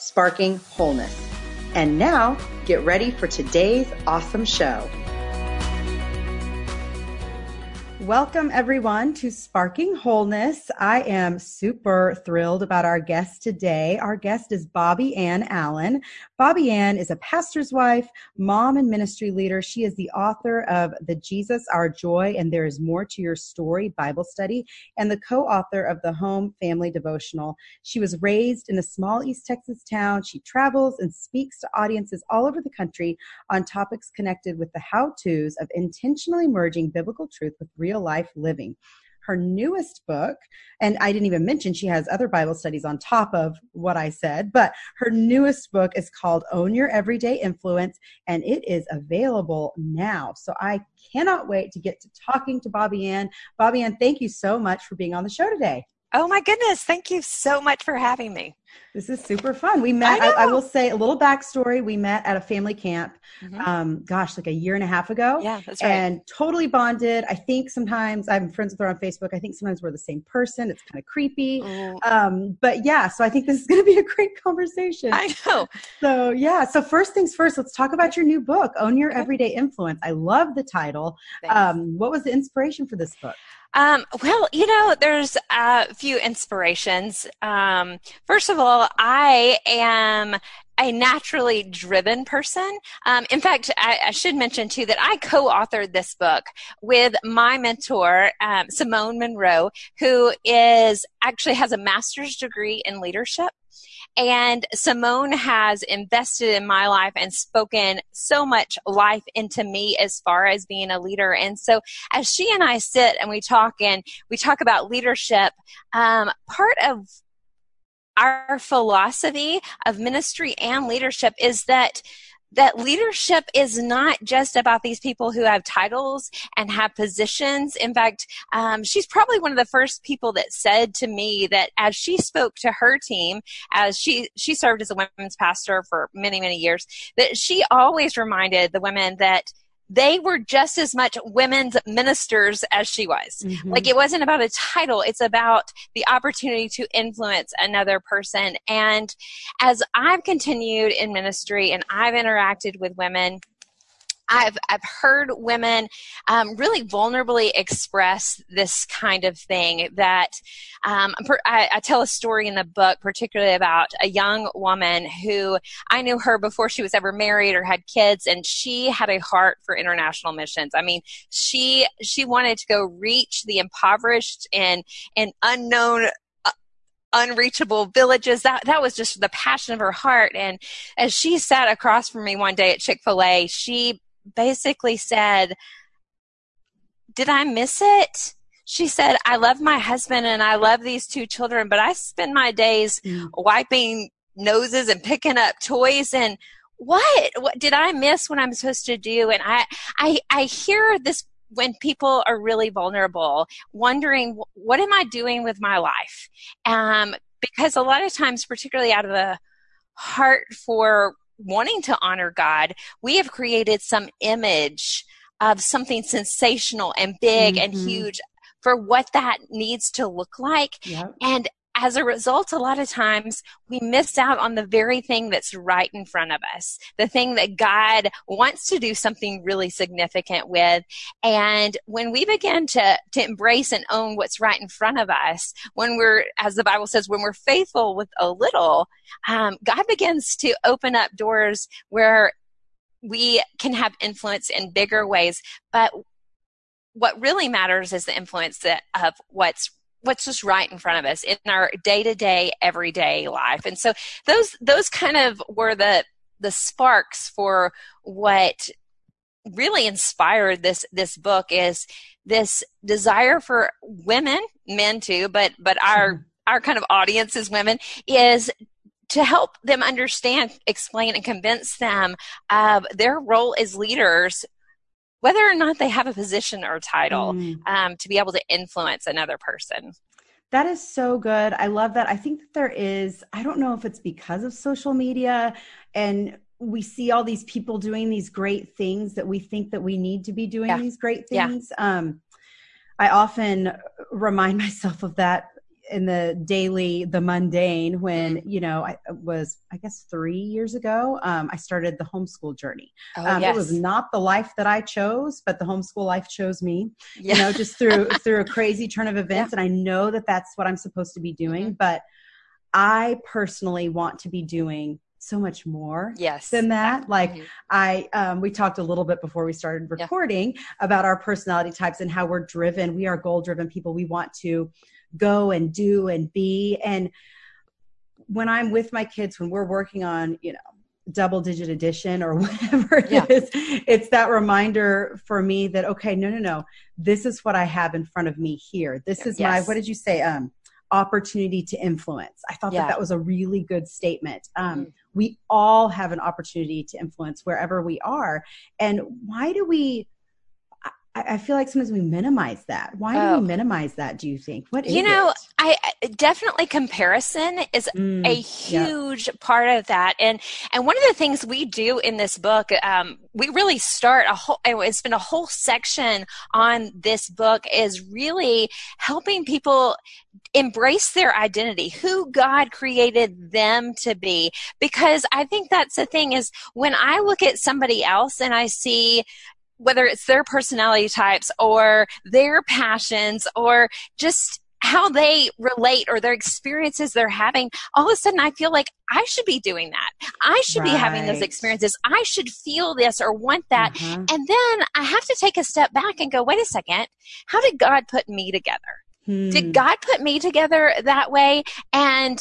Sparking Wholeness. And now, get ready for today's awesome show. Welcome, everyone, to Sparking Wholeness. I am super thrilled about our guest today. Our guest is Bobby Ann Allen. Bobbi Ann is a pastor's wife, mom, and ministry leader. She is the author of The Jesus Our Joy and There Is More to Your Story Bible Study and the co author of the Home Family Devotional. She was raised in a small East Texas town. She travels and speaks to audiences all over the country on topics connected with the how to's of intentionally merging biblical truth with real life living. Her newest book, and I didn't even mention she has other Bible studies on top of what I said, but her newest book is called Own Your Everyday Influence, and it is available now. So I cannot wait to get to talking to Bobby Ann. Bobby Ann, thank you so much for being on the show today. Oh my goodness. Thank you so much for having me. This is super fun. We met, I, I, I will say a little backstory. We met at a family camp, mm-hmm. um, gosh, like a year and a half ago. Yeah, that's right. And totally bonded. I think sometimes I'm friends with her on Facebook. I think sometimes we're the same person. It's kind of creepy. Mm. Um, but yeah, so I think this is going to be a great conversation. I know. So yeah, so first things first, let's talk about your new book, Own Your okay. Everyday Influence. I love the title. Um, what was the inspiration for this book? Um, well, you know, there's a few inspirations. Um, first of all, I am a naturally driven person. Um, in fact, I, I, should mention too that I co-authored this book with my mentor, um, Simone Monroe, who is actually has a master's degree in leadership. And Simone has invested in my life and spoken so much life into me as far as being a leader. And so as she and I sit and we talk and we talk about leadership, um, part of our philosophy of ministry and leadership is that that leadership is not just about these people who have titles and have positions. In fact, um, she's probably one of the first people that said to me that as she spoke to her team, as she she served as a women's pastor for many many years, that she always reminded the women that they were just as much women's ministers as she was. Mm-hmm. Like it wasn't about a title, it's about the opportunity to influence another person. And as I've continued in ministry and I've interacted with women, I've I've heard women um, really vulnerably express this kind of thing. That um, I, I, tell a story in the book, particularly about a young woman who I knew her before she was ever married or had kids, and she had a heart for international missions. I mean, she she wanted to go reach the impoverished and and unknown uh, unreachable villages. That that was just the passion of her heart. And as she sat across from me one day at Chick Fil A, she basically said, Did I miss it? She said, I love my husband and I love these two children, but I spend my days mm. wiping noses and picking up toys and what what did I miss what I'm supposed to do? And I I I hear this when people are really vulnerable, wondering what am I doing with my life? Um, because a lot of times, particularly out of a heart for wanting to honor God, we have created some image of something sensational and big mm-hmm. and huge for what that needs to look like. Yep. And as a result, a lot of times we miss out on the very thing that's right in front of us, the thing that God wants to do something really significant with. And when we begin to, to embrace and own what's right in front of us, when we're, as the Bible says, when we're faithful with a little, um, God begins to open up doors where we can have influence in bigger ways. But what really matters is the influence that, of what's what's just right in front of us in our day-to-day everyday life and so those those kind of were the the sparks for what really inspired this this book is this desire for women men too but but our mm-hmm. our kind of audience is women is to help them understand, explain, and convince them of their role as leaders, whether or not they have a position or title, mm. um, to be able to influence another person. That is so good. I love that. I think that there is, I don't know if it's because of social media and we see all these people doing these great things that we think that we need to be doing yeah. these great things. Yeah. Um, I often remind myself of that in the daily the mundane when mm-hmm. you know i was i guess three years ago um, i started the homeschool journey oh, um, yes. it was not the life that i chose but the homeschool life chose me yeah. you know just through through a crazy turn of events yeah. and i know that that's what i'm supposed to be doing mm-hmm. but i personally want to be doing so much more yes than that like mm-hmm. i um, we talked a little bit before we started recording yeah. about our personality types and how we're driven we are goal driven people we want to go and do and be and when i'm with my kids when we're working on you know double digit addition or whatever it yeah. is, it's that reminder for me that okay no no no this is what i have in front of me here this is yes. my what did you say um opportunity to influence i thought yeah. that that was a really good statement um, mm-hmm. we all have an opportunity to influence wherever we are and why do we I, feel like sometimes we minimize that. Why do we oh. minimize that? Do you think? What you know? It? I definitely comparison is mm, a huge yeah. part of that, and and one of the things we do in this book, um, we really start a whole. It's been a whole section on this book is really helping people embrace their identity, who God created them to be. Because I think that's the thing is when I look at somebody else and I see whether it's their personality types or their passions or just how they relate or their experiences they're having, all of a sudden I feel like I should be doing that. I should right. be having those experiences. I should feel this or want that. Uh-huh. And then I have to take a step back and go, wait a second, how did God put me together? Hmm. Did God put me together that way? And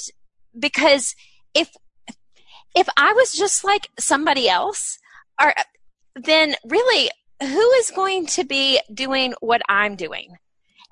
because if if I was just like somebody else, or then really who is going to be doing what I'm doing?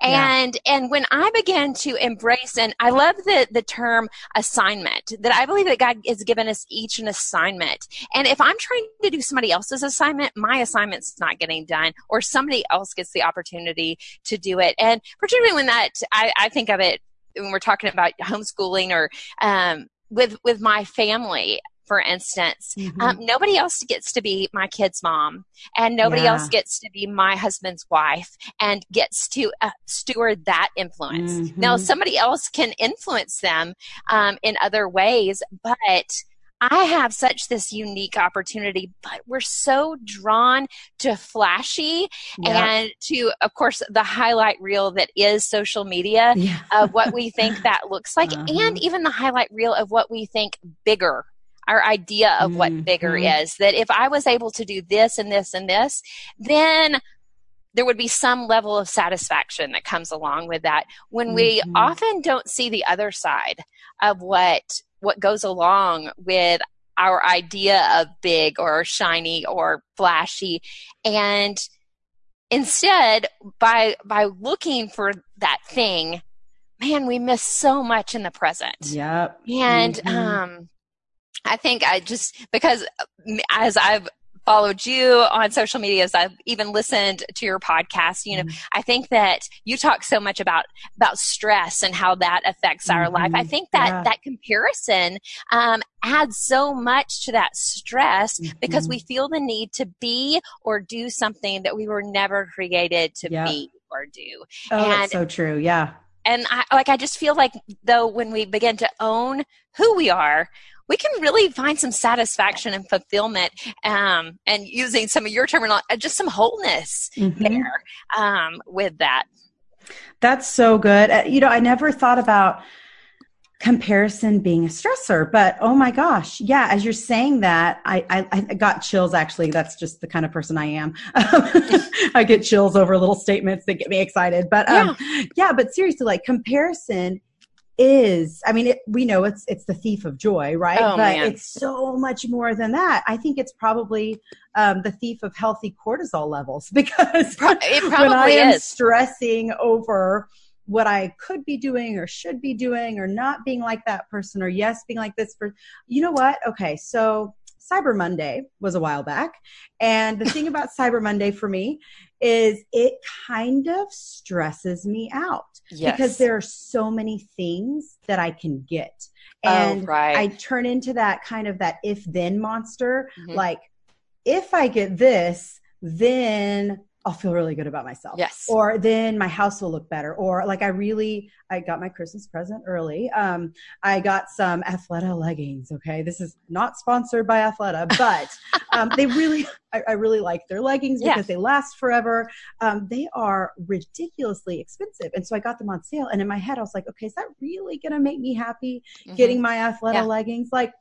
And yeah. and when I began to embrace and I love the the term assignment that I believe that God has given us each an assignment. And if I'm trying to do somebody else's assignment, my assignment's not getting done, or somebody else gets the opportunity to do it. And particularly when that I, I think of it when we're talking about homeschooling or um, with with my family for instance. Mm-hmm. Um, nobody else gets to be my kid's mom, and nobody yeah. else gets to be my husband's wife and gets to uh, steward that influence. Mm-hmm. Now, somebody else can influence them um, in other ways, but I have such this unique opportunity, but we're so drawn to flashy yeah. and to, of course, the highlight reel that is social media yeah. of what we think that looks like, uh-huh. and even the highlight reel of what we think bigger our idea of what mm-hmm. bigger is. That if I was able to do this and this and this, then there would be some level of satisfaction that comes along with that when we mm-hmm. often don't see the other side of what what goes along with our idea of big or shiny or flashy and instead by by looking for that thing man we miss so much in the present yep and mm-hmm. um I think I just because as I've followed you on social media as I've even listened to your podcast, you know, mm-hmm. I think that you talk so much about about stress and how that affects our mm-hmm. life. I mm-hmm. think that yeah. that comparison um, adds so much to that stress mm-hmm. because we feel the need to be or do something that we were never created to yep. be or do. Oh, and, that's so true. Yeah. And I like I just feel like though when we begin to own who we are, we can really find some satisfaction and fulfillment um, and using some of your terminology, uh, just some wholeness mm-hmm. there um, with that. That's so good. Uh, you know, I never thought about comparison being a stressor, but oh my gosh, yeah, as you're saying that, I, I, I got chills actually. That's just the kind of person I am. I get chills over little statements that get me excited. But um, yeah. yeah, but seriously, like comparison is i mean it, we know it's it's the thief of joy right oh, but man. it's so much more than that i think it's probably um, the thief of healthy cortisol levels because Pro- when i am is. stressing over what I could be doing or should be doing or not being like that person or yes being like this for you know what okay so Cyber Monday was a while back and the thing about Cyber Monday for me is it kind of stresses me out yes. because there are so many things that I can get oh, and oh, right. I turn into that kind of that if then monster mm-hmm. like if I get this then I'll feel really good about myself. Yes. Or then my house will look better. Or like I really, I got my Christmas present early. Um, I got some Athleta leggings. Okay. This is not sponsored by Athleta, but um, they really, I, I, really like their leggings because yeah. they last forever. Um, they are ridiculously expensive. And so I got them on sale. And in my head, I was like, okay, is that really going to make me happy mm-hmm. getting my Athleta yeah. leggings? Like,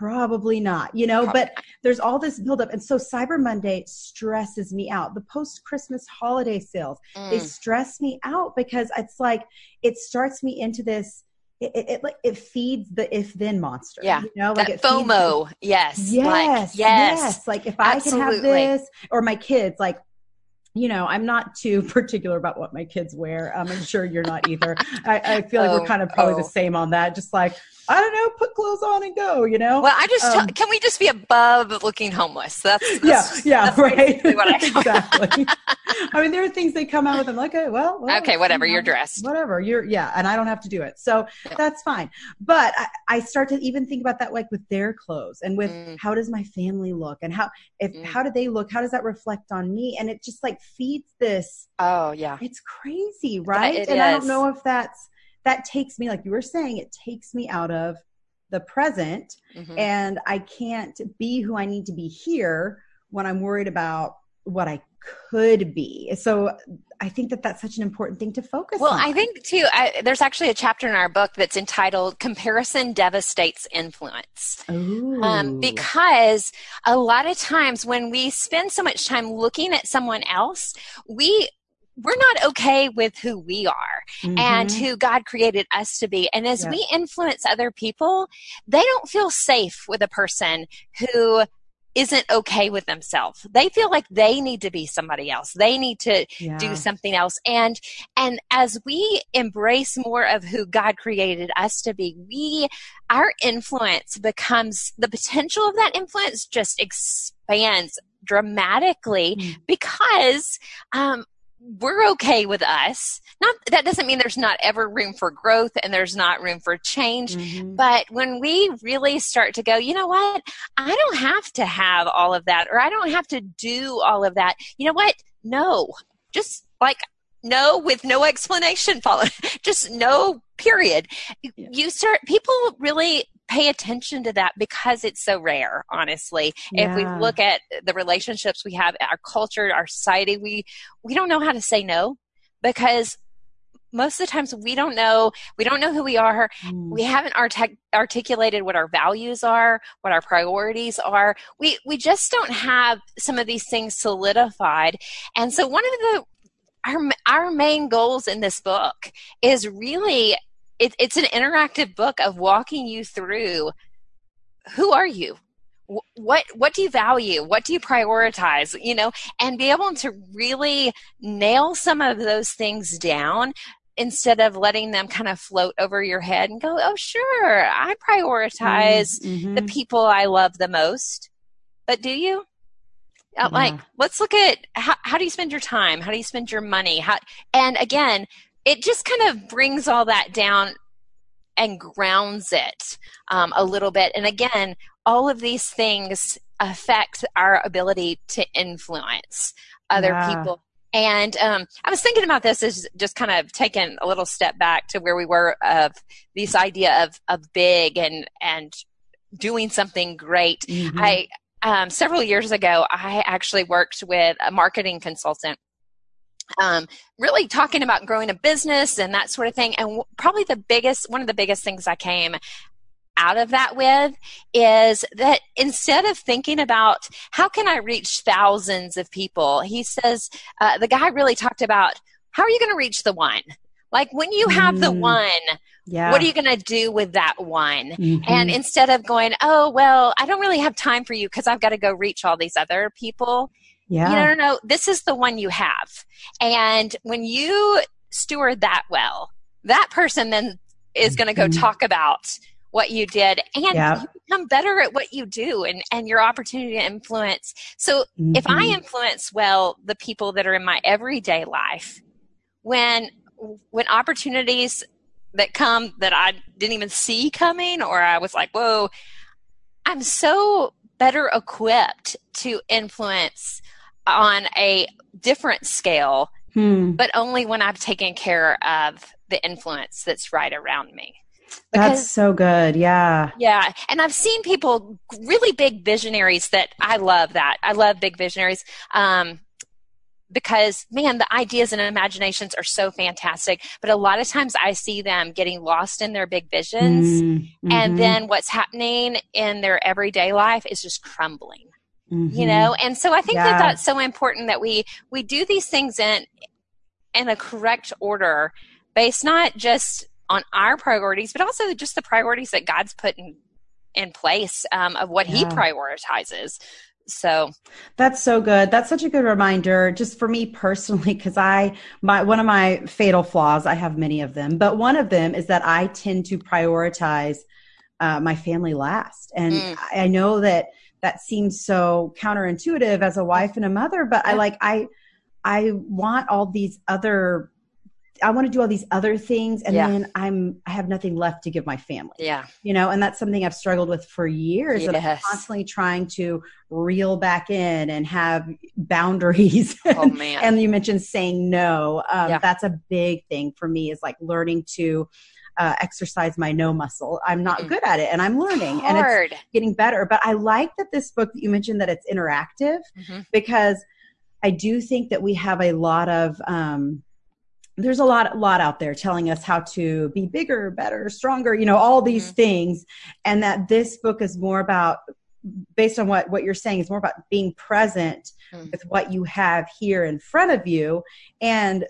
probably not you know but there's all this buildup and so cyber monday stresses me out the post christmas holiday sales mm. they stress me out because it's like it starts me into this it, it, it, it feeds the if then monster. Yeah. You know, like that FOMO. yes. Yes. Like, yes. Yes. Like if Absolutely. I can have this or my kids, like you know, I'm not too particular about what my kids wear. Um, I'm sure you're not either. I, I feel like oh, we're kind of probably oh. the same on that. Just like, I don't know, put clothes on and go, you know? Well, I just, um, can we just be above looking homeless? That's, that's yeah, yeah, that's right. exactly. I mean, there are things they come out with. I'm like, okay, well, well okay, whatever. You are dressed. Whatever. You're, yeah. And I don't have to do it. So yeah. that's fine. But I, I, start to even think about that, like with their clothes and with mm. how does my family look and how, if, mm. how do they look? How does that reflect on me? And it just like feeds this. Oh, yeah. It's crazy, right? and is. I don't know if that's, that takes me, like you were saying, it takes me out of the present mm-hmm. and I can't be who I need to be here when I'm worried about what I could be. So I think that that's such an important thing to focus well, on. Well, I think too, I, there's actually a chapter in our book that's entitled Comparison Devastates Influence. Um, because a lot of times when we spend so much time looking at someone else, we we're not okay with who we are mm-hmm. and who God created us to be. And as we influence other people, they don't feel safe with a person who isn't okay with themselves. They feel like they need to be somebody else. They need to yeah. do something else. And and as we embrace more of who God created us to be, we our influence becomes the potential of that influence just expands dramatically mm. because um, we're okay with us. Not that doesn't mean there's not ever room for growth and there's not room for change. Mm-hmm. But when we really start to go, you know what? I don't have to have all of that or I don't have to do all of that. You know what? No. Just like no with no explanation followed. Just no period. Yeah. You start people really pay attention to that because it's so rare honestly yeah. if we look at the relationships we have our culture our society we we don't know how to say no because most of the times we don't know we don't know who we are mm. we haven't art- articulated what our values are what our priorities are we we just don't have some of these things solidified and so one of the our our main goals in this book is really it, it's an interactive book of walking you through who are you? What what do you value? What do you prioritize? You know and be able to really nail some of those things down instead of letting them kind of float over your head and go oh sure i prioritize mm-hmm. the people i love the most. But do you? Uh, yeah. like let's look at how, how do you spend your time? How do you spend your money? How and again it just kind of brings all that down and grounds it um, a little bit. And again, all of these things affect our ability to influence other yeah. people. And um, I was thinking about this as just kind of taking a little step back to where we were of this idea of of big and and doing something great. Mm-hmm. I um, several years ago, I actually worked with a marketing consultant um, really talking about growing a business and that sort of thing. And probably the biggest, one of the biggest things I came out of that with is that instead of thinking about how can I reach thousands of people, he says, uh, the guy really talked about how are you going to reach the one? Like when you have mm. the one, yeah. what are you going to do with that one? Mm-hmm. And instead of going, oh, well, I don't really have time for you because I've got to go reach all these other people, yeah. You know, no, no, this is the one you have. And when you steward that well, that person then is going to go mm-hmm. talk about what you did and yeah. you become better at what you do and, and your opportunity to influence. So mm-hmm. if I mm-hmm. influence well the people that are in my everyday life, when when opportunities that come that I didn't even see coming or I was like, whoa, I'm so better equipped to influence on a different scale, hmm. but only when I've taken care of the influence that's right around me. Because, that's so good. Yeah. Yeah. And I've seen people, really big visionaries that I love that. I love big visionaries. Um, because man the ideas and imaginations are so fantastic but a lot of times i see them getting lost in their big visions mm-hmm. and then what's happening in their everyday life is just crumbling mm-hmm. you know and so i think yeah. that that's so important that we we do these things in in a correct order based not just on our priorities but also just the priorities that god's put in in place um, of what yeah. he prioritizes so that's so good. That's such a good reminder just for me personally cuz I my one of my fatal flaws, I have many of them, but one of them is that I tend to prioritize uh, my family last. And mm. I know that that seems so counterintuitive as a wife and a mother, but. I like I I want all these other I want to do all these other things and yeah. then I'm I have nothing left to give my family. Yeah. You know, and that's something I've struggled with for years. Yes. I'm constantly trying to reel back in and have boundaries. Oh man. and you mentioned saying no. Um, yeah. that's a big thing for me is like learning to uh, exercise my no muscle. I'm not good at it and I'm learning Hard. and it's getting better. But I like that this book that you mentioned that it's interactive mm-hmm. because I do think that we have a lot of um, there's a lot lot out there telling us how to be bigger better stronger you know all these mm-hmm. things and that this book is more about based on what what you're saying is more about being present mm-hmm. with what you have here in front of you and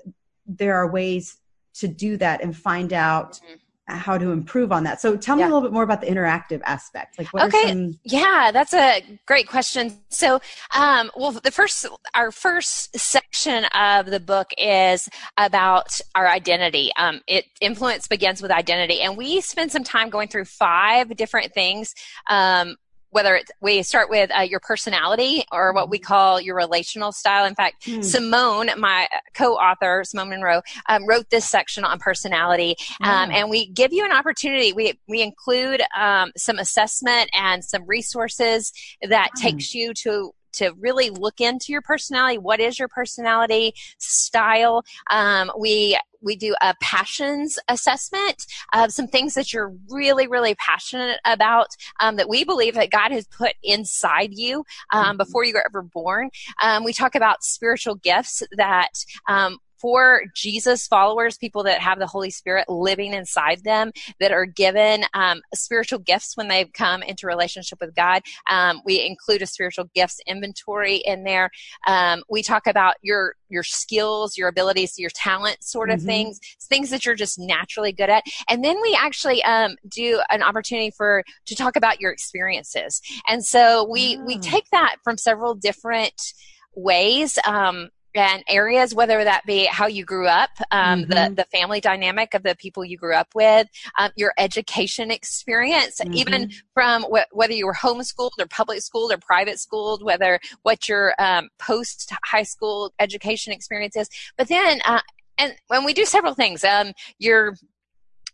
there are ways to do that and find out mm-hmm how to improve on that. So tell me yeah. a little bit more about the interactive aspect. Like okay. Some- yeah, that's a great question. So, um, well, the first, our first section of the book is about our identity. Um, it influence begins with identity and we spend some time going through five different things, um, whether it's, we start with uh, your personality or what we mm-hmm. call your relational style. In fact, mm. Simone, my co-author, Simone Monroe, um, wrote this section on personality, um, and we give you an opportunity. We we include um, some assessment and some resources that mm. takes you to to really look into your personality. What is your personality style? Um, we we do a passions assessment of some things that you're really, really passionate about um, that we believe that God has put inside you um, mm-hmm. before you were ever born. Um, we talk about spiritual gifts that um, for Jesus followers, people that have the Holy Spirit living inside them, that are given um, spiritual gifts when they come into relationship with God. Um, we include a spiritual gifts inventory in there. Um, we talk about your your skills, your abilities, your talent, sort of mm-hmm. things, things that you're just naturally good at. And then we actually um, do an opportunity for to talk about your experiences. And so we we ah. take that from several different ways. Um, and areas, whether that be how you grew up, um, mm-hmm. the, the family dynamic of the people you grew up with, um, your education experience, mm-hmm. even from wh- whether you were homeschooled or public schooled or private schooled, whether what your um, post high school education experience is. But then, uh, and when we do several things, um, your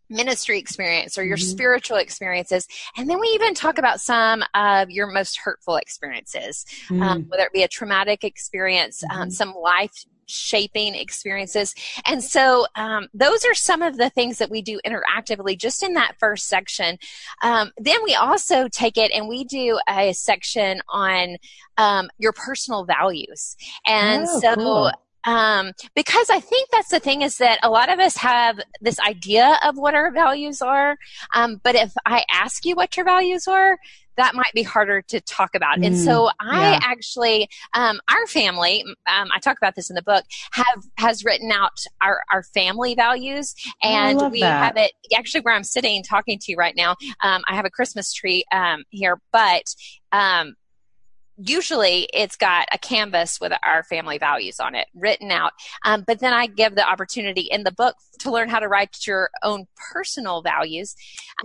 ministry experience or your mm-hmm. spiritual experiences. And then we even talk about some of your most hurtful experiences, mm-hmm. um, whether it be a traumatic experience, um, mm-hmm. um, some life shaping experiences. And so um, those are some of the things that we do interactively just in that first section. Um, then we also take it and we do a section on um, your personal values. And oh, so cool. Um, because I think that's the thing is that a lot of us have this idea of what our values are. Um, but if I ask you what your values are, that might be harder to talk about. Mm, and so mm, I yeah. actually, um, our family, um, I talk about this in the book, have has written out our, our family values, oh, and we that. have it actually where I'm sitting talking to you right now. Um, I have a Christmas tree um, here, but um, usually it's got a canvas with our family values on it written out. Um, but then I give the opportunity in the book to learn how to write your own personal values.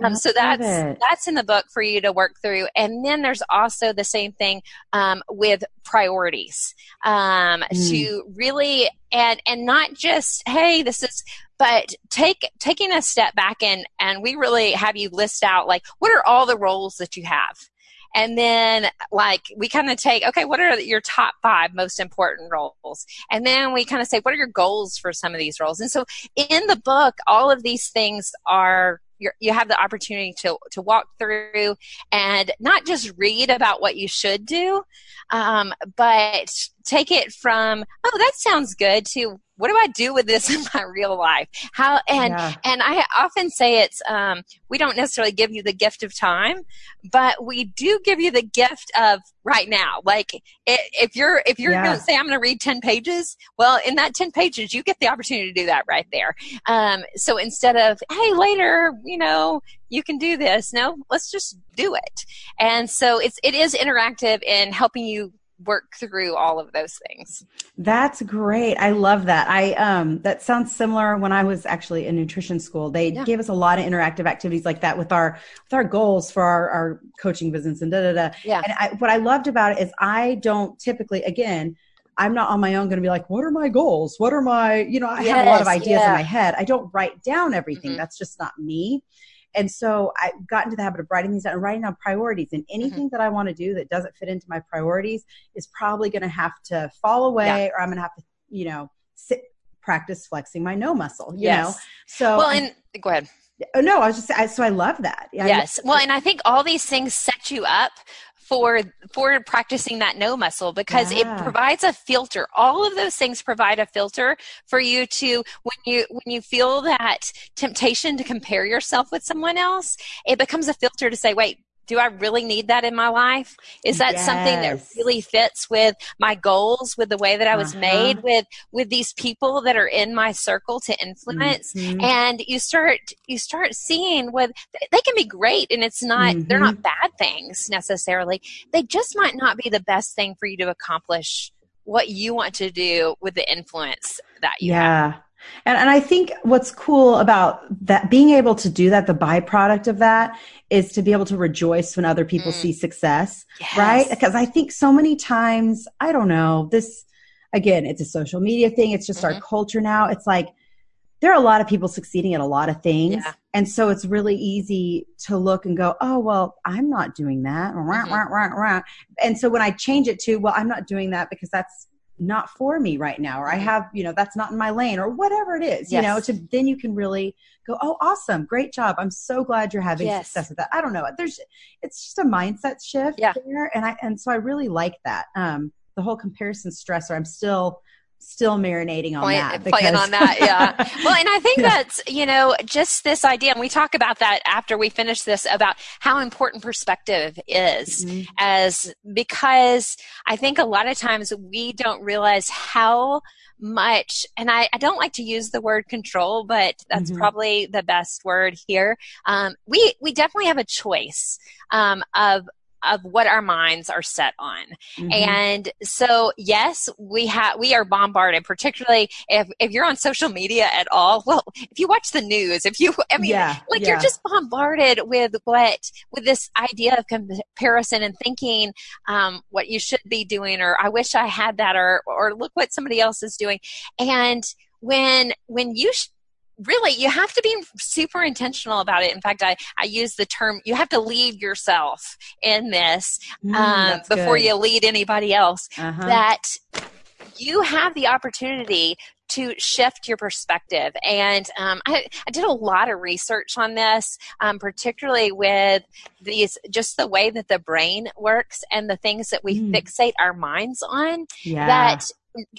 Um, so that's that's in the book for you to work through. And then there's also the same thing um, with priorities um, mm. to really and and not just hey this is but take taking a step back and and we really have you list out like what are all the roles that you have and then like we kind of take, okay, what are your top five most important roles? And then we kind of say, what are your goals for some of these roles? And so in the book, all of these things are you have the opportunity to to walk through and not just read about what you should do, um, but take it from oh that sounds good to what do I do with this in my real life? How and yeah. and I often say it's um, we don't necessarily give you the gift of time, but we do give you the gift of right now. Like if you're if you're yeah. going to say I'm going to read ten pages, well, in that ten pages, you get the opportunity to do that right there. Um, so instead of hey later, you know, you can do this. No, let's just do it. And so it's it is interactive in helping you work through all of those things. That's great. I love that. I um that sounds similar when I was actually in nutrition school. They yeah. gave us a lot of interactive activities like that with our with our goals for our, our coaching business and da da da. Yeah. And I, what I loved about it is I don't typically again I'm not on my own going to be like, what are my goals? What are my, you know, I yes, have a lot of ideas yeah. in my head. I don't write down everything. Mm-hmm. That's just not me. And so I got into the habit of writing these down and writing down priorities. And mm-hmm. anything mm-hmm. that I want to do that doesn't fit into my priorities is probably going to have to fall away yeah. or I'm going to have to, you know, sit, practice flexing my no muscle, you yes. know? So, well, and go ahead. Oh, no, I was just, I, so I love that. yes. well, and I think all these things set you up for for practicing that no muscle because yeah. it provides a filter all of those things provide a filter for you to when you when you feel that temptation to compare yourself with someone else it becomes a filter to say wait do I really need that in my life? Is that yes. something that really fits with my goals, with the way that I was uh-huh. made, with with these people that are in my circle to influence? Mm-hmm. And you start you start seeing what they can be great, and it's not mm-hmm. they're not mm-hmm. bad things necessarily. They just might not be the best thing for you to accomplish what you want to do with the influence that you yeah. have. And, and I think what's cool about that, being able to do that, the byproduct of that is to be able to rejoice when other people mm. see success, yes. right? Because I think so many times, I don't know, this, again, it's a social media thing. It's just mm-hmm. our culture now. It's like, there are a lot of people succeeding at a lot of things. Yeah. And so it's really easy to look and go, oh, well, I'm not doing that. Mm-hmm. And so when I change it to, well, I'm not doing that because that's not for me right now or i mm-hmm. have you know that's not in my lane or whatever it is yes. you know to then you can really go oh awesome great job i'm so glad you're having yes. success with that i don't know there's it's just a mindset shift yeah. there and i and so i really like that um the whole comparison stressor i'm still still marinating on that. Because... Playing on that, yeah. well, and I think yeah. that's, you know, just this idea, and we talk about that after we finish this about how important perspective is mm-hmm. as because I think a lot of times we don't realize how much, and I, I don't like to use the word control, but that's mm-hmm. probably the best word here. Um, we, we definitely have a choice um, of of what our minds are set on. Mm-hmm. And so, yes, we have, we are bombarded, particularly if, if you're on social media at all. Well, if you watch the news, if you, I mean, yeah, like yeah. you're just bombarded with what, with this idea of comparison and thinking, um, what you should be doing, or I wish I had that, or, or look what somebody else is doing. And when, when you, sh- really you have to be super intentional about it in fact i, I use the term you have to lead yourself in this mm, um, before good. you lead anybody else uh-huh. that you have the opportunity to shift your perspective. And um, I, I, did a lot of research on this, um, particularly with these, just the way that the brain works and the things that we mm. fixate our minds on. Yeah. That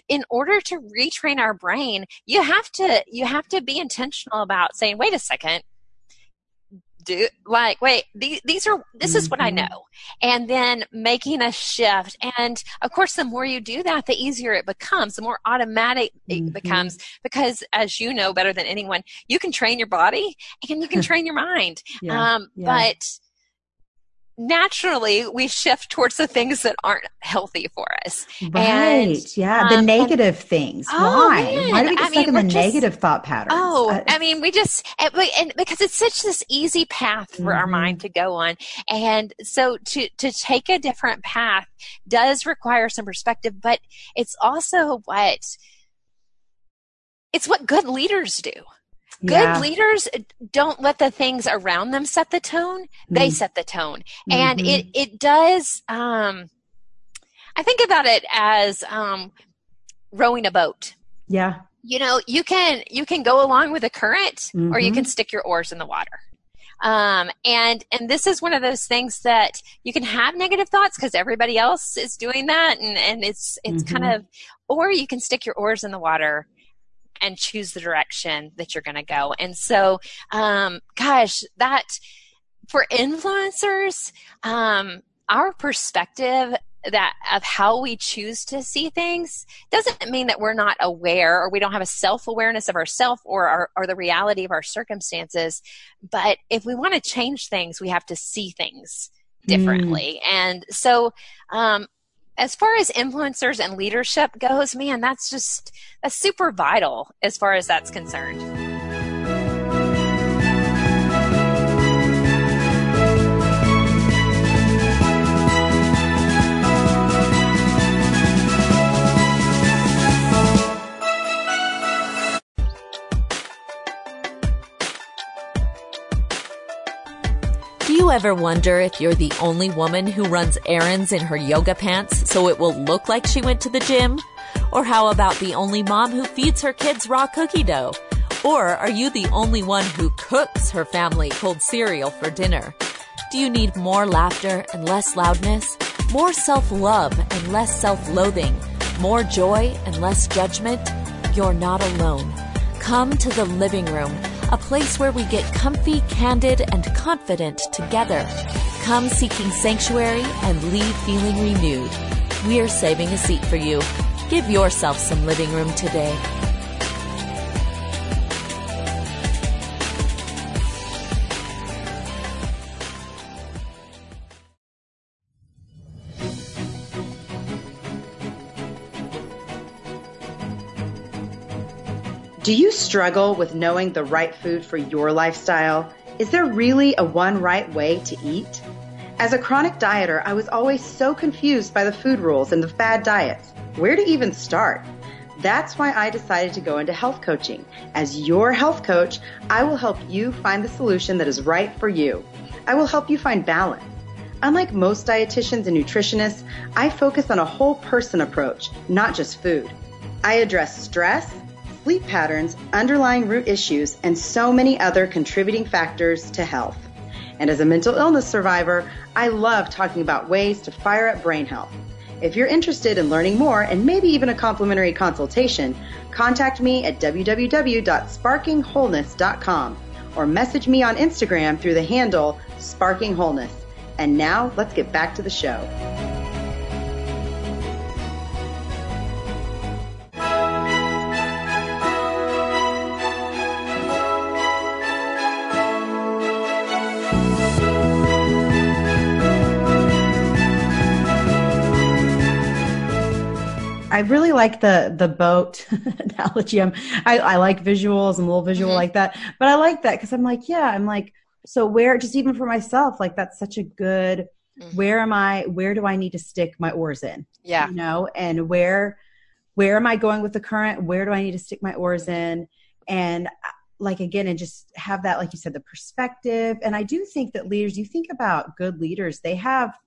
in order to retrain our brain you have to you have to be intentional about saying wait a second do like wait these, these are this mm-hmm. is what i mm-hmm. know and then making a shift and of course the more you do that the easier it becomes the more automatic mm-hmm. it becomes because as you know better than anyone you can train your body and you can train your mind yeah. Um, yeah. but naturally we shift towards the things that aren't healthy for us. Right. And, yeah. The um, negative and, things. Oh, Why? Man. Why do we get I stuck mean, in the just, negative thought patterns? Oh, uh, I mean, we just, and, and, because it's such this easy path for mm-hmm. our mind to go on. And so to, to take a different path does require some perspective, but it's also what, it's what good leaders do. Good yeah. leaders don't let the things around them set the tone. They mm. set the tone. Mm-hmm. And it, it does, um, I think about it as, um, rowing a boat. Yeah. You know, you can, you can go along with the current mm-hmm. or you can mm-hmm. stick your oars in the water. Um, and and this is one of those things that you can have negative thoughts because everybody else is doing that, and and it's it's mm-hmm. kind of, or you can stick your oars in the water and choose the direction that you're going to go. And so, um, gosh, that for influencers, um, our perspective that of how we choose to see things doesn't mean that we're not aware or we don't have a self-awareness of ourself or, our, or the reality of our circumstances but if we want to change things we have to see things differently mm. and so um, as far as influencers and leadership goes, man, that's just that's super vital as far as that's concerned. You ever wonder if you're the only woman who runs errands in her yoga pants so it will look like she went to the gym? Or how about the only mom who feeds her kids raw cookie dough? Or are you the only one who cooks her family cold cereal for dinner? Do you need more laughter and less loudness? More self-love and less self-loathing? More joy and less judgment? You're not alone. Come to the living room a place where we get comfy, candid, and confident together. Come seeking sanctuary and leave feeling renewed. We're saving a seat for you. Give yourself some living room today. Do you struggle with knowing the right food for your lifestyle? Is there really a one right way to eat? As a chronic dieter, I was always so confused by the food rules and the fad diets. Where to even start? That's why I decided to go into health coaching. As your health coach, I will help you find the solution that is right for you. I will help you find balance. Unlike most dietitians and nutritionists, I focus on a whole person approach, not just food. I address stress, sleep patterns, underlying root issues, and so many other contributing factors to health. And as a mental illness survivor, I love talking about ways to fire up brain health. If you're interested in learning more and maybe even a complimentary consultation, contact me at www.sparkingwholeness.com or message me on Instagram through the handle Sparking Wholeness. And now let's get back to the show. I really like the the boat analogy. I'm, I, I like visuals. I'm a little visual mm-hmm. like that, but I like that because I'm like, yeah, I'm like, so where? Just even for myself, like that's such a good. Mm-hmm. Where am I? Where do I need to stick my oars in? Yeah, you know, and where where am I going with the current? Where do I need to stick my oars in? And uh, like again, and just have that, like you said, the perspective. And I do think that leaders, you think about good leaders, they have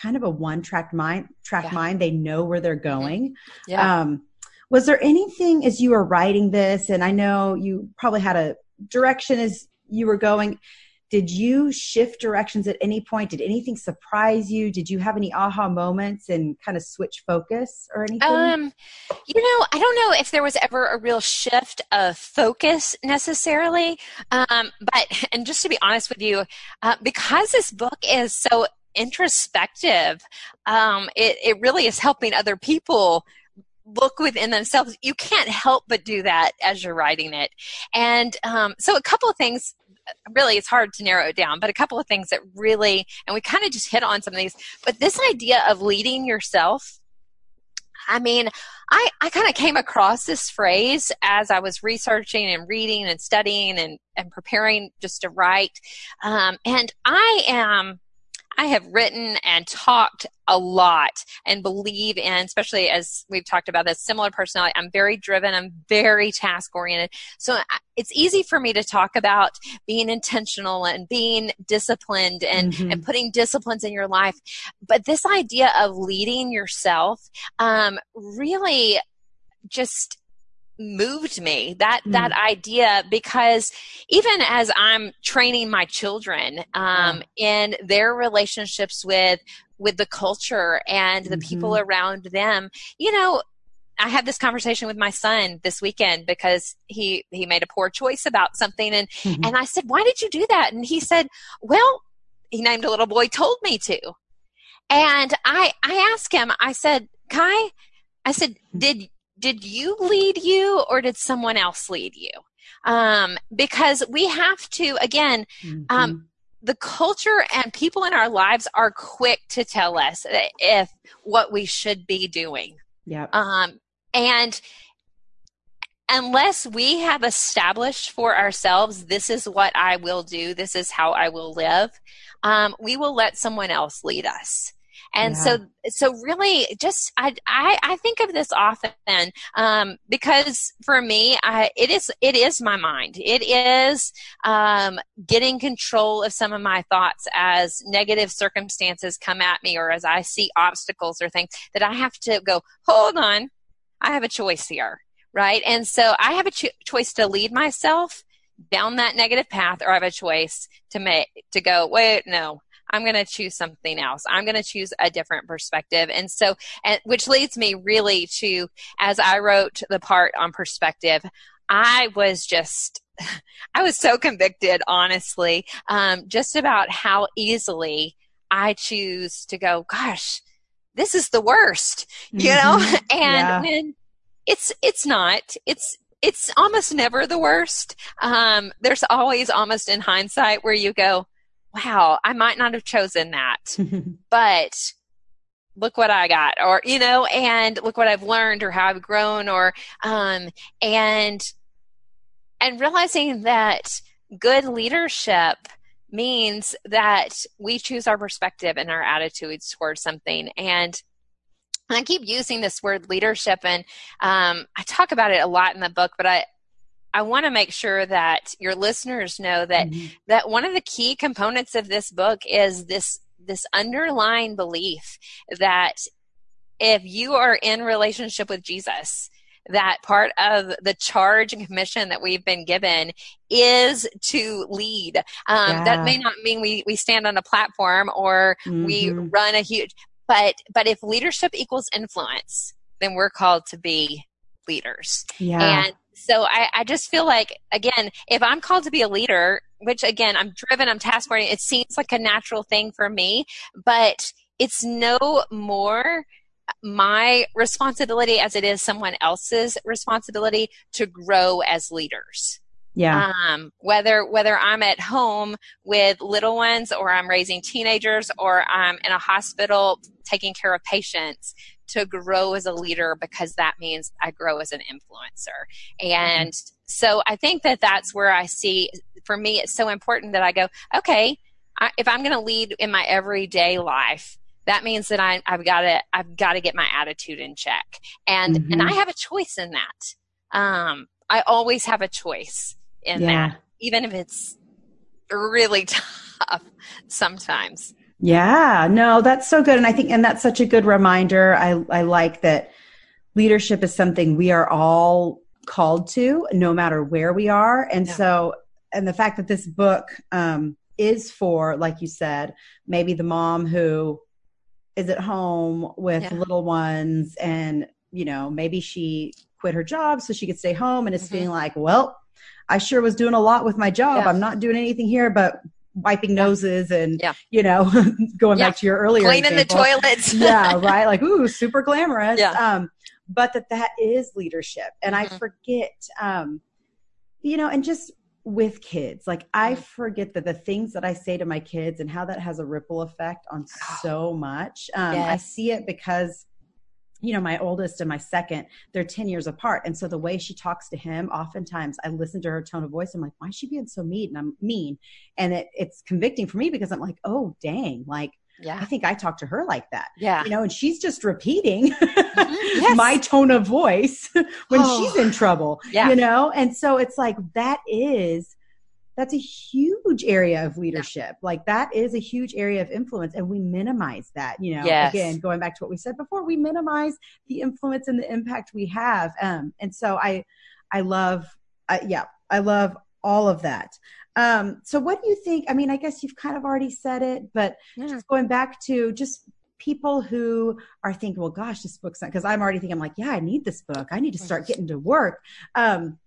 kind of a one track mind track yeah. mind they know where they're mm-hmm. going yeah. um was there anything as you were writing this and i know you probably had a direction as you were going did you shift directions at any point did anything surprise you did you have any aha moments and kind of switch focus or anything um you know i don't know if there was ever a real shift of focus necessarily um but and just to be honest with you uh, because this book is so introspective. Um, it, it really is helping other people look within themselves. You can't help but do that as you're writing it. And um, so, a couple of things really it's hard to narrow it down, but a couple of things that really, and we kind of just hit on some of these, but this idea of leading yourself. I mean, I, I kind of came across this phrase as I was researching and reading and studying and, and preparing just to write. Um, and I am, I have written and talked a lot and believe in, especially as we've talked about this similar personality. I'm very driven. I'm very task oriented. So it's easy for me to talk about being intentional and being disciplined and, mm-hmm. and putting disciplines in your life. But this idea of leading yourself, um, really just moved me that mm. that idea because even as i'm training my children um, in their relationships with with the culture and the mm-hmm. people around them you know I had this conversation with my son this weekend because he he made a poor choice about something and mm-hmm. and I said, "Why did you do that?" And he said, "Well, he named a little boy told me to." And I I asked him, I said, "Kai, I said, did did you lead you or did someone else lead you? Um, because we have to, again, mm-hmm. um, the culture and people in our lives are quick to tell us if what we should be doing. Yeah. Um, and unless we have established for ourselves, this is what I will do, this is how I will live, um, we will let someone else lead us. And yeah. so, so really just, I, I, I think of this often, um, because for me, I, it is, it is my mind. It is, um, getting control of some of my thoughts as negative circumstances come at me or as I see obstacles or things that I have to go, hold on. I have a choice here. Right. And so I have a cho- choice to lead myself down that negative path or I have a choice to make, to go, wait, no, I'm going to choose something else. I'm going to choose a different perspective. And so, and, which leads me really to, as I wrote the part on perspective, I was just, I was so convicted, honestly, um, just about how easily I choose to go, gosh, this is the worst, you mm-hmm. know? and yeah. when it's, it's not, it's, it's almost never the worst. Um, there's always almost in hindsight where you go, wow, I might not have chosen that, but look what I got, or, you know, and look what I've learned or how I've grown or, um, and, and realizing that good leadership means that we choose our perspective and our attitudes towards something. And I keep using this word leadership, and um, I talk about it a lot in the book, but I, I want to make sure that your listeners know that mm-hmm. that one of the key components of this book is this this underlying belief that if you are in relationship with Jesus, that part of the charge and commission that we've been given is to lead. Um, yeah. That may not mean we, we stand on a platform or mm-hmm. we run a huge, but, but if leadership equals influence, then we're called to be leaders. Yeah. And so I, I just feel like, again, if I'm called to be a leader, which again, I'm driven, I'm task oriented, it seems like a natural thing for me, but it's no more my responsibility as it is someone else's responsibility to grow as leaders. Yeah. Um, whether whether I'm at home with little ones or I'm raising teenagers or I'm in a hospital taking care of patients, to grow as a leader because that means I grow as an influencer. And mm-hmm. so I think that that's where I see, for me, it's so important that I go, okay, I, if I'm going to lead in my everyday life, that means that I, have got to, I've got to get my attitude in check. And, mm-hmm. and I have a choice in that. Um, I always have a choice in yeah. that, even if it's really tough sometimes. Yeah, no, that's so good. And I think, and that's such a good reminder. I, I like that leadership is something we are all called to, no matter where we are. And yeah. so, and the fact that this book um, is for, like you said, maybe the mom who is at home with yeah. little ones and, you know, maybe she quit her job so she could stay home and is mm-hmm. feeling like, well, I sure was doing a lot with my job. Yeah. I'm not doing anything here, but wiping noses and yeah. you know going yeah. back to your earlier cleaning example. the toilets yeah right like ooh super glamorous yeah. um but that that is leadership and mm-hmm. i forget um you know and just with kids. Like I forget that the things that I say to my kids and how that has a ripple effect on so much. Um, yes. I see it because you know, my oldest and my second, they're 10 years apart. And so the way she talks to him, oftentimes I listen to her tone of voice. I'm like, why is she being so mean? And I'm mean. And it, it's convicting for me because I'm like, oh, dang, like, yeah. I think I talk to her like that. Yeah. You know, and she's just repeating mm-hmm. yes. my tone of voice when oh. she's in trouble. Yeah. You know? And so it's like that is that's a huge area of leadership. Yeah. Like that is a huge area of influence and we minimize that, you know. Yes. Again, going back to what we said before, we minimize the influence and the impact we have. Um and so I I love uh, yeah, I love all of that. Um, so what do you think? I mean, I guess you've kind of already said it, but yeah. just going back to just people who are thinking, well, gosh, this book's not, because I'm already thinking, I'm like, yeah, I need this book. I need to start getting to work. Um,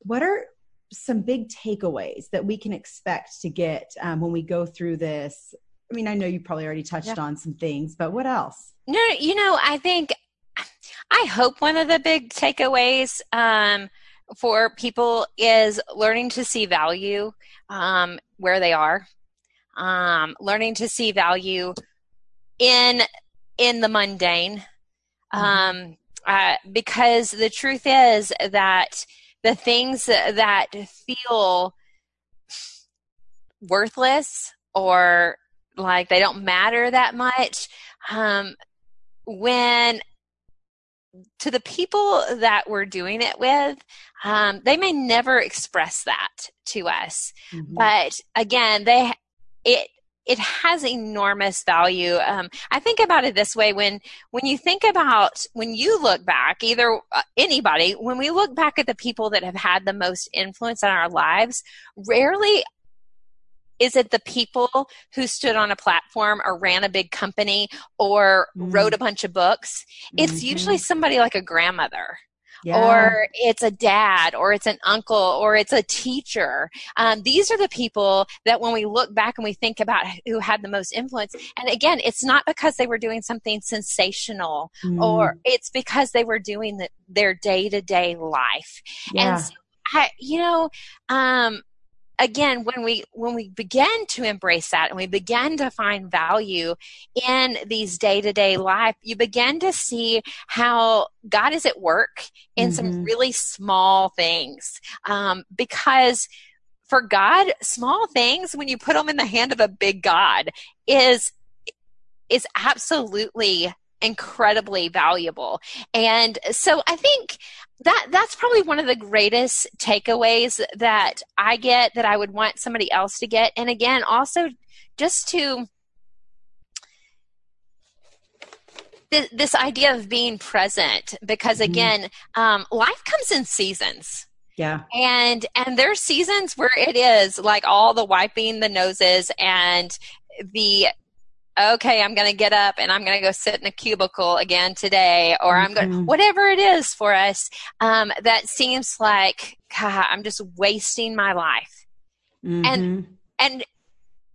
what are some big takeaways that we can expect to get um, when we go through this? I mean, I know you probably already touched yeah. on some things, but what else? No, you know, I think, I hope one of the big takeaways, um, for people is learning to see value um, where they are, um, learning to see value in in the mundane, mm-hmm. um, uh, because the truth is that the things that feel worthless or like they don't matter that much um, when to the people that we're doing it with, um, they may never express that to us. Mm-hmm. But again, they it it has enormous value. Um, I think about it this way: when when you think about when you look back, either uh, anybody, when we look back at the people that have had the most influence on our lives, rarely is it the people who stood on a platform or ran a big company or mm. wrote a bunch of books? It's mm-hmm. usually somebody like a grandmother. Yeah. or it's a dad, or it's an uncle, or it's a teacher. Um, these are the people that when we look back and we think about who had the most influence, and again, it's not because they were doing something sensational, mm. or it's because they were doing the, their day to day life. Yeah. And so I, you know, um, again when we when we begin to embrace that and we begin to find value in these day-to-day life you begin to see how god is at work in mm-hmm. some really small things um, because for god small things when you put them in the hand of a big god is is absolutely incredibly valuable. And so I think that that's probably one of the greatest takeaways that I get that I would want somebody else to get. And again, also just to this idea of being present because mm-hmm. again mm-hmm. um, life comes in seasons yeah and and there's seasons where it is like all the wiping the noses and the okay, I'm going to get up and I'm going to go sit in a cubicle again today, or I'm going mm-hmm. whatever it is for us, um, that seems like, God, I'm just wasting my life. Mm-hmm. And, and,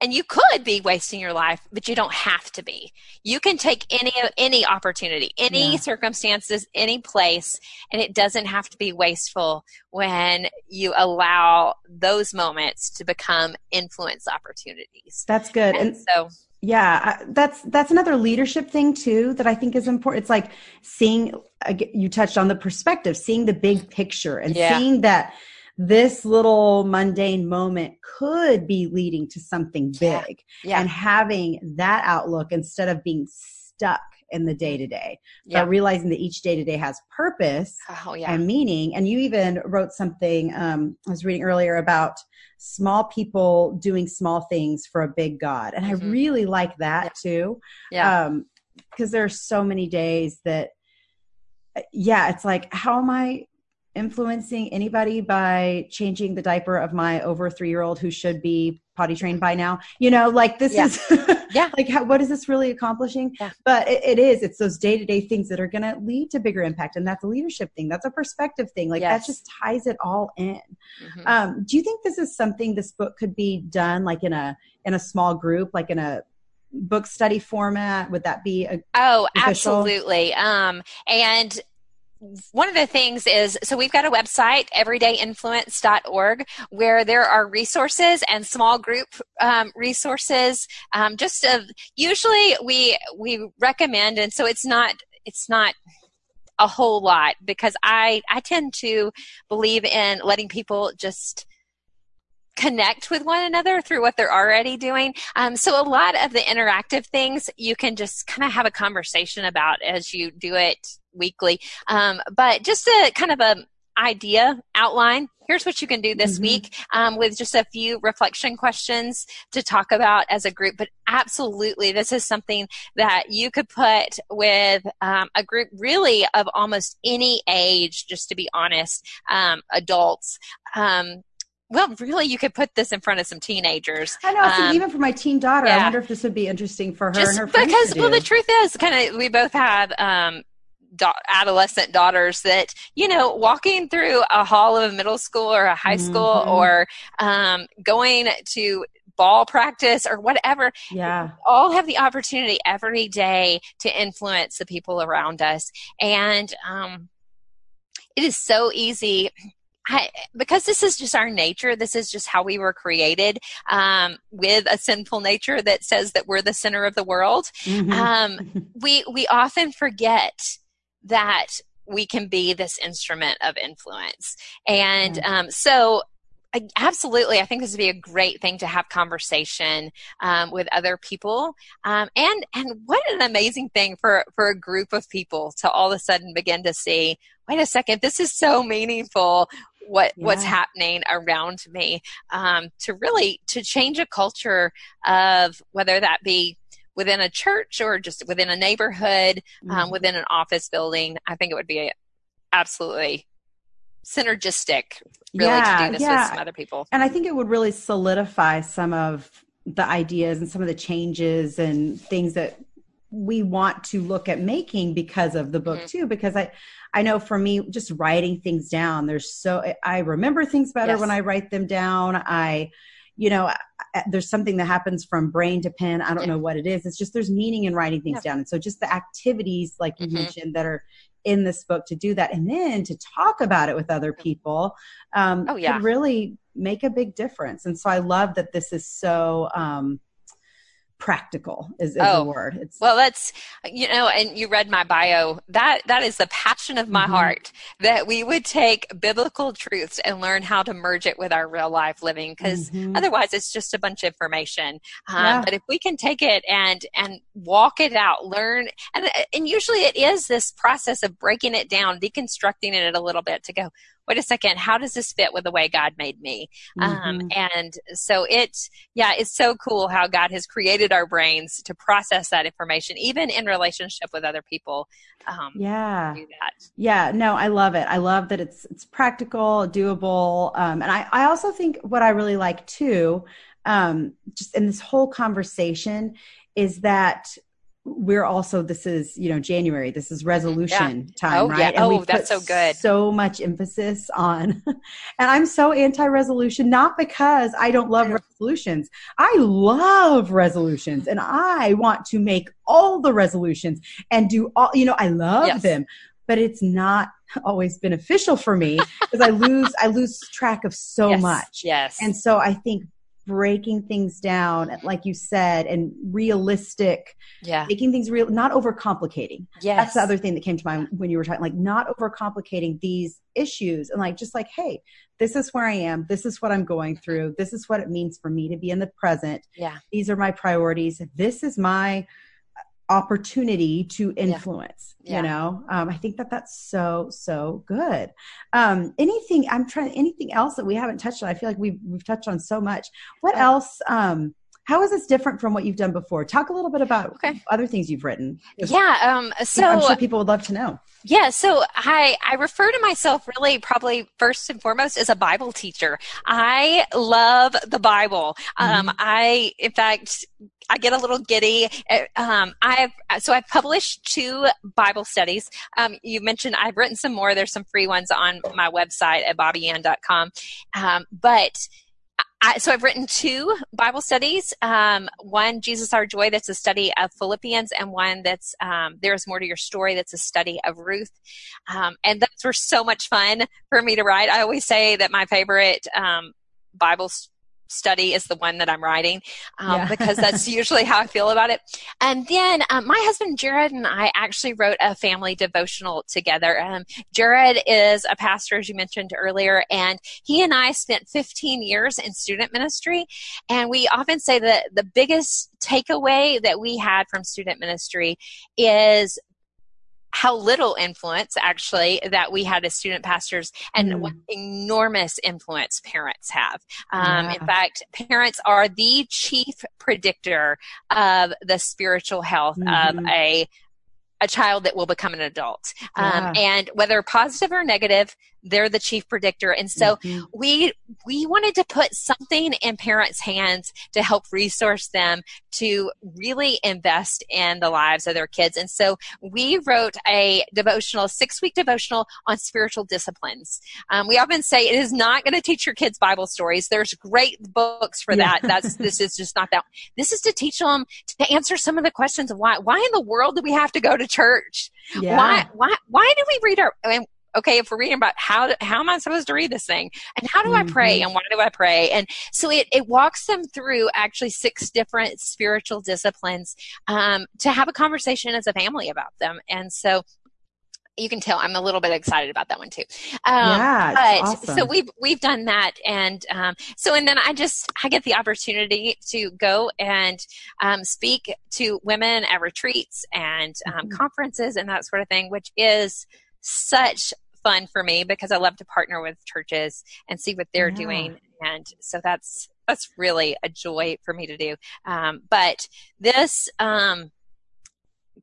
and you could be wasting your life, but you don't have to be. You can take any any opportunity, any yeah. circumstances, any place, and it doesn't have to be wasteful when you allow those moments to become influence opportunities. That's good. And, and so yeah that's that's another leadership thing too that i think is important it's like seeing you touched on the perspective seeing the big picture and yeah. seeing that this little mundane moment could be leading to something big yeah. Yeah. and having that outlook instead of being stuck in the day to day, but realizing that each day to day has purpose oh, yeah. and meaning. And you even wrote something um, I was reading earlier about small people doing small things for a big God, and mm-hmm. I really like that yeah. too. Yeah, because um, there are so many days that, uh, yeah, it's like how am I influencing anybody by changing the diaper of my over three year old who should be potty trained by now you know like this yeah. is yeah like how, what is this really accomplishing yeah. but it, it is it's those day-to-day things that are going to lead to bigger impact and that's a leadership thing that's a perspective thing like yes. that just ties it all in mm-hmm. um, do you think this is something this book could be done like in a in a small group like in a book study format would that be a oh official? absolutely um and one of the things is so we've got a website everydayinfluence.org where there are resources and small group um, resources. Um, just of usually we we recommend and so it's not it's not a whole lot because i i tend to believe in letting people just connect with one another through what they're already doing. Um, so a lot of the interactive things you can just kind of have a conversation about as you do it weekly. Um, but just a kind of a idea outline here's what you can do this mm-hmm. week um, with just a few reflection questions to talk about as a group but absolutely this is something that you could put with um, a group really of almost any age just to be honest um, adults um, well, really, you could put this in front of some teenagers. I know. Um, even for my teen daughter, yeah. I wonder if this would be interesting for her Just and her friends. Because, well, the truth is, kind of, we both have um, da- adolescent daughters that you know, walking through a hall of a middle school or a high school, mm-hmm. or um, going to ball practice or whatever. Yeah. All have the opportunity every day to influence the people around us. And um, it is so easy I, because this is just our nature, this is just how we were created um, with a sinful nature that says that we're the center of the world. Mm-hmm. Um, we we often forget that we can be this instrument of influence, and mm-hmm. um, so I, absolutely, I think this would be a great thing to have conversation um, with other people, um, and and what an amazing thing for for a group of people to all of a sudden begin to see. Wait a second, this is so meaningful what yeah. what's happening around me um, to really to change a culture of whether that be within a church or just within a neighborhood um, mm-hmm. um, within an office building i think it would be absolutely synergistic really yeah, to do this yeah. with some other people and i think it would really solidify some of the ideas and some of the changes and things that we want to look at making because of the book mm-hmm. too because i i know for me just writing things down there's so i remember things better yes. when i write them down i you know there's something that happens from brain to pen i don't yeah. know what it is it's just there's meaning in writing things yeah. down and so just the activities like you mm-hmm. mentioned that are in this book to do that and then to talk about it with other mm-hmm. people um, oh, yeah. could really make a big difference and so i love that this is so um, practical is, is oh, the word it's well that's you know and you read my bio that that is the passion of my mm-hmm. heart that we would take biblical truths and learn how to merge it with our real life living because mm-hmm. otherwise it's just a bunch of information um, yeah. but if we can take it and and walk it out learn and and usually it is this process of breaking it down deconstructing it a little bit to go wait a second, how does this fit with the way God made me? Um, mm-hmm. Um, and so it, yeah, it's so cool how God has created our brains to process that information, even in relationship with other people. Um, yeah. Yeah. No, I love it. I love that it's, it's practical, doable. Um, and I, I also think what I really like too, um, just in this whole conversation is that we're also this is you know january this is resolution yeah. time oh, right yeah. and oh that's so good so much emphasis on and i'm so anti-resolution not because i don't love resolutions i love resolutions and i want to make all the resolutions and do all you know i love yes. them but it's not always beneficial for me because i lose i lose track of so yes. much yes and so i think breaking things down like you said and realistic yeah. making things real not overcomplicating. Yes. that's the other thing that came to mind when you were talking like not overcomplicating these issues and like just like hey this is where i am. This is what i'm going through. This is what it means for me to be in the present. Yeah. These are my priorities. This is my opportunity to influence yeah. Yeah. you know? Um, i think that that's so so good. Um, anything i'm trying anything else that we haven't touched on? I feel like we've we've touched on so much. What else um, how is this different from what you've done before? Talk a little bit about okay. other things you've written. Yeah. Um, so I'm sure people would love to know. Yeah. So I, I refer to myself really probably first and foremost as a Bible teacher. I love the Bible. Um, mm-hmm. I, in fact, I get a little giddy. Uh, um, I've so I've published two Bible studies. Um, you mentioned I've written some more. There's some free ones on my website at bobiann.com. Um, but I, so I've written two Bible studies. Um, one, Jesus Our Joy, that's a study of Philippians, and one that's um, There's More to Your Story, that's a study of Ruth. Um, and those were so much fun for me to write. I always say that my favorite um, Bible study is the one that I'm writing um, yeah. because that's usually how I feel about it. And then um, my husband Jared and I actually wrote a family devotional together. Um, Jared is a pastor, as you mentioned earlier, and he and I spent 15 years in student ministry. And we often say that the biggest takeaway that we had from student ministry is how little influence actually that we had as student pastors and mm. what enormous influence parents have. Um, yeah. In fact, parents are the chief predictor of the spiritual health mm-hmm. of a a child that will become an adult. Um, yeah. Um, and whether positive or negative, they're the chief predictor. And so mm-hmm. we, we wanted to put something in parents' hands to help resource them to really invest in the lives of their kids. And so we wrote a devotional, six week devotional on spiritual disciplines. Um, we often say it is not going to teach your kids Bible stories. There's great books for that. That's, this is just not that. This is to teach them to answer some of the questions of why, why in the world do we have to go to church? Yeah. Why, why, why do we read our, and okay, if we're reading about how, how am I supposed to read this thing? And how do mm-hmm. I pray? Mm-hmm. And why do I pray? And so it, it walks them through actually six different spiritual disciplines um, to have a conversation as a family about them. And so you can tell I'm a little bit excited about that one too. Um, yeah, but awesome. so we've we've done that, and um, so and then I just I get the opportunity to go and um, speak to women at retreats and um, mm-hmm. conferences and that sort of thing, which is such fun for me because I love to partner with churches and see what they're yeah. doing. And so that's, that's really a joy for me to do. Um, but this, um,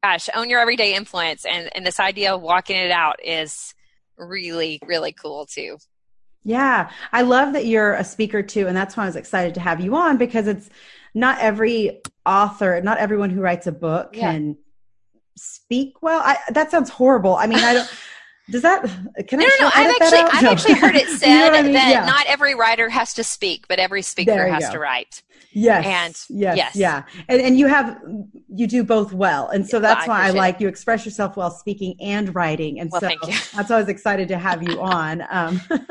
gosh, own your everyday influence and, and this idea of walking it out is really, really cool too. Yeah. I love that you're a speaker too. And that's why I was excited to have you on because it's not every author, not everyone who writes a book yeah. can speak well. I, that sounds horrible. I mean, I don't. Does that? Can no, I no, no. I've actually, I've actually heard it said you know I mean? that yeah. not every writer has to speak, but every speaker has go. to write. Yes. And yes, yes. yeah. And, and you have, you do both well. And so that's well, I why I like you express yourself while speaking and writing. And well, so that's why I was excited to have you on. Um, all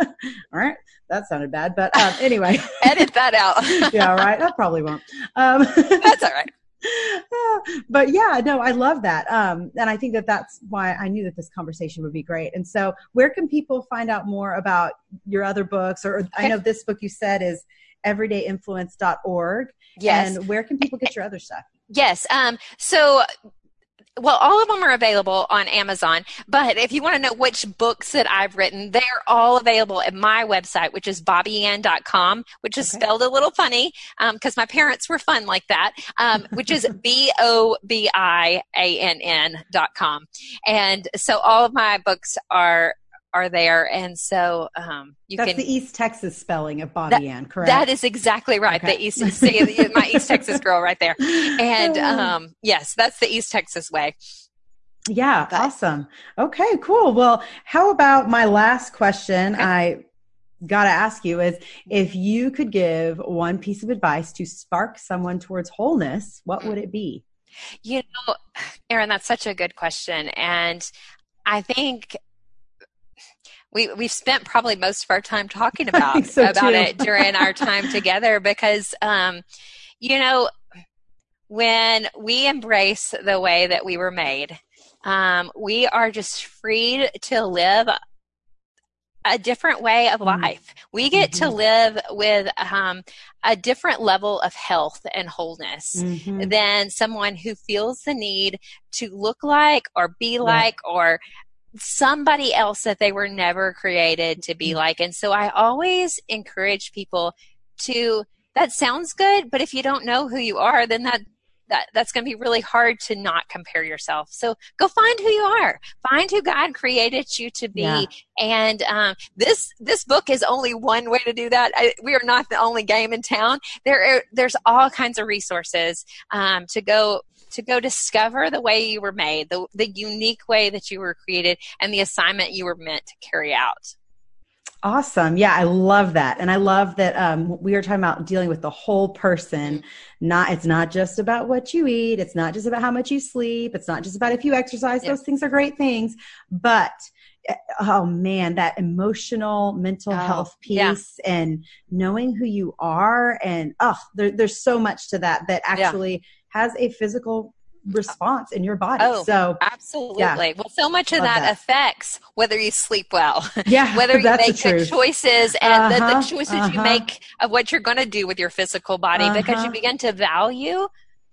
right. That sounded bad, but um, anyway. Edit that out. yeah, right. I probably won't. Um, that's all right. but yeah, no, I love that. Um, and I think that that's why I knew that this conversation would be great. And so, where can people find out more about your other books? Or I know this book you said is everydayinfluence.org. Yes. And where can people get your other stuff? Yes. Um, so well, all of them are available on Amazon. But if you want to know which books that I've written, they're all available at my website, which is bobiann.com, which is okay. spelled a little funny because um, my parents were fun like that, um, which is B O B I A N N dot com. And so all of my books are are there, and so um, you can That's can. the East Texas spelling of Bobi that, Ann, correct? That is exactly right. Okay. The East, see, my East Texas girl right there, and um, yes, that's the East Texas way. Yeah, but, awesome. Okay, cool. Well, how about my last question? Okay. I got to ask you is if you could give one piece of advice to spark someone towards wholeness, what would it be? You know, Erin, that's such a good question. And I think we we've spent probably most of our time talking about so about too. it during our time together because um, you know when we embrace the way that we were made um, we are just freed to live a different way of mm-hmm. life. We get mm-hmm. to live with um, a different level of health and wholeness mm-hmm. than someone who feels the need to look like or be like yeah. or somebody else that they were never created to be mm-hmm. like. And so I always encourage people to, that sounds good, but if you don't know who you are, then that, that that's going to be really hard to not compare yourself. So go find who you are. Find who God created you to be. Yeah. And um, this this book is only one way to do that. I, we are not the only game in town. There are, there's all kinds of resources um, to go to go discover the way you were made, the, the unique way that you were created, and the assignment you were meant to carry out. Awesome. Yeah, I love that. And I love that um, we are talking about dealing with the whole person. Not it's not just about what you eat, it's not just about how much you sleep, it's not just about if you exercise. Those things are great things, but eh, oh man, that emotional mental oh, health piece yeah. and knowing who you are and oh, there, there's so much to that that actually yeah. Has a physical response in your body. Oh, so absolutely. Yeah. Well, so much of that, that, affects whether you sleep well. Yeah. whether you make good choices and uh-huh, the, the, uh-huh, choices uh-huh. you make of what you're going to do with your physical body uh-huh. because you uh-huh. begin to value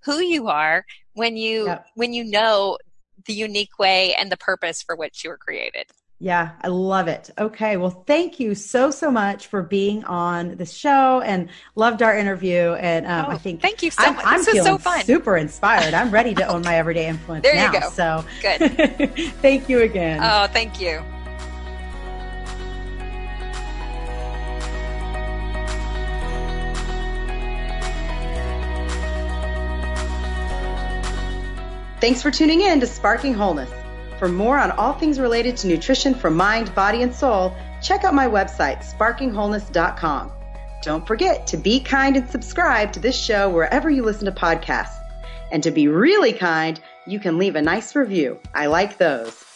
who you are when you yep. when you know the unique way and the purpose for which you were created. Yeah, I love it. Okay. Well, thank you so, so much for being on the show and loved our interview. And um, oh, I think thank you so I'm, much. I'm this feeling so super inspired. I'm ready to own my everyday influence there now. you go. So good. thank you again. Oh, thank you. Thanks for tuning in to Sparking Wholeness. For more on all things related to nutrition for mind, body, and soul, check out my website, sparkingwholeness.com. Don't forget to be kind and subscribe to this show wherever you listen to podcasts. And to be really kind, you can leave a nice review. I like those.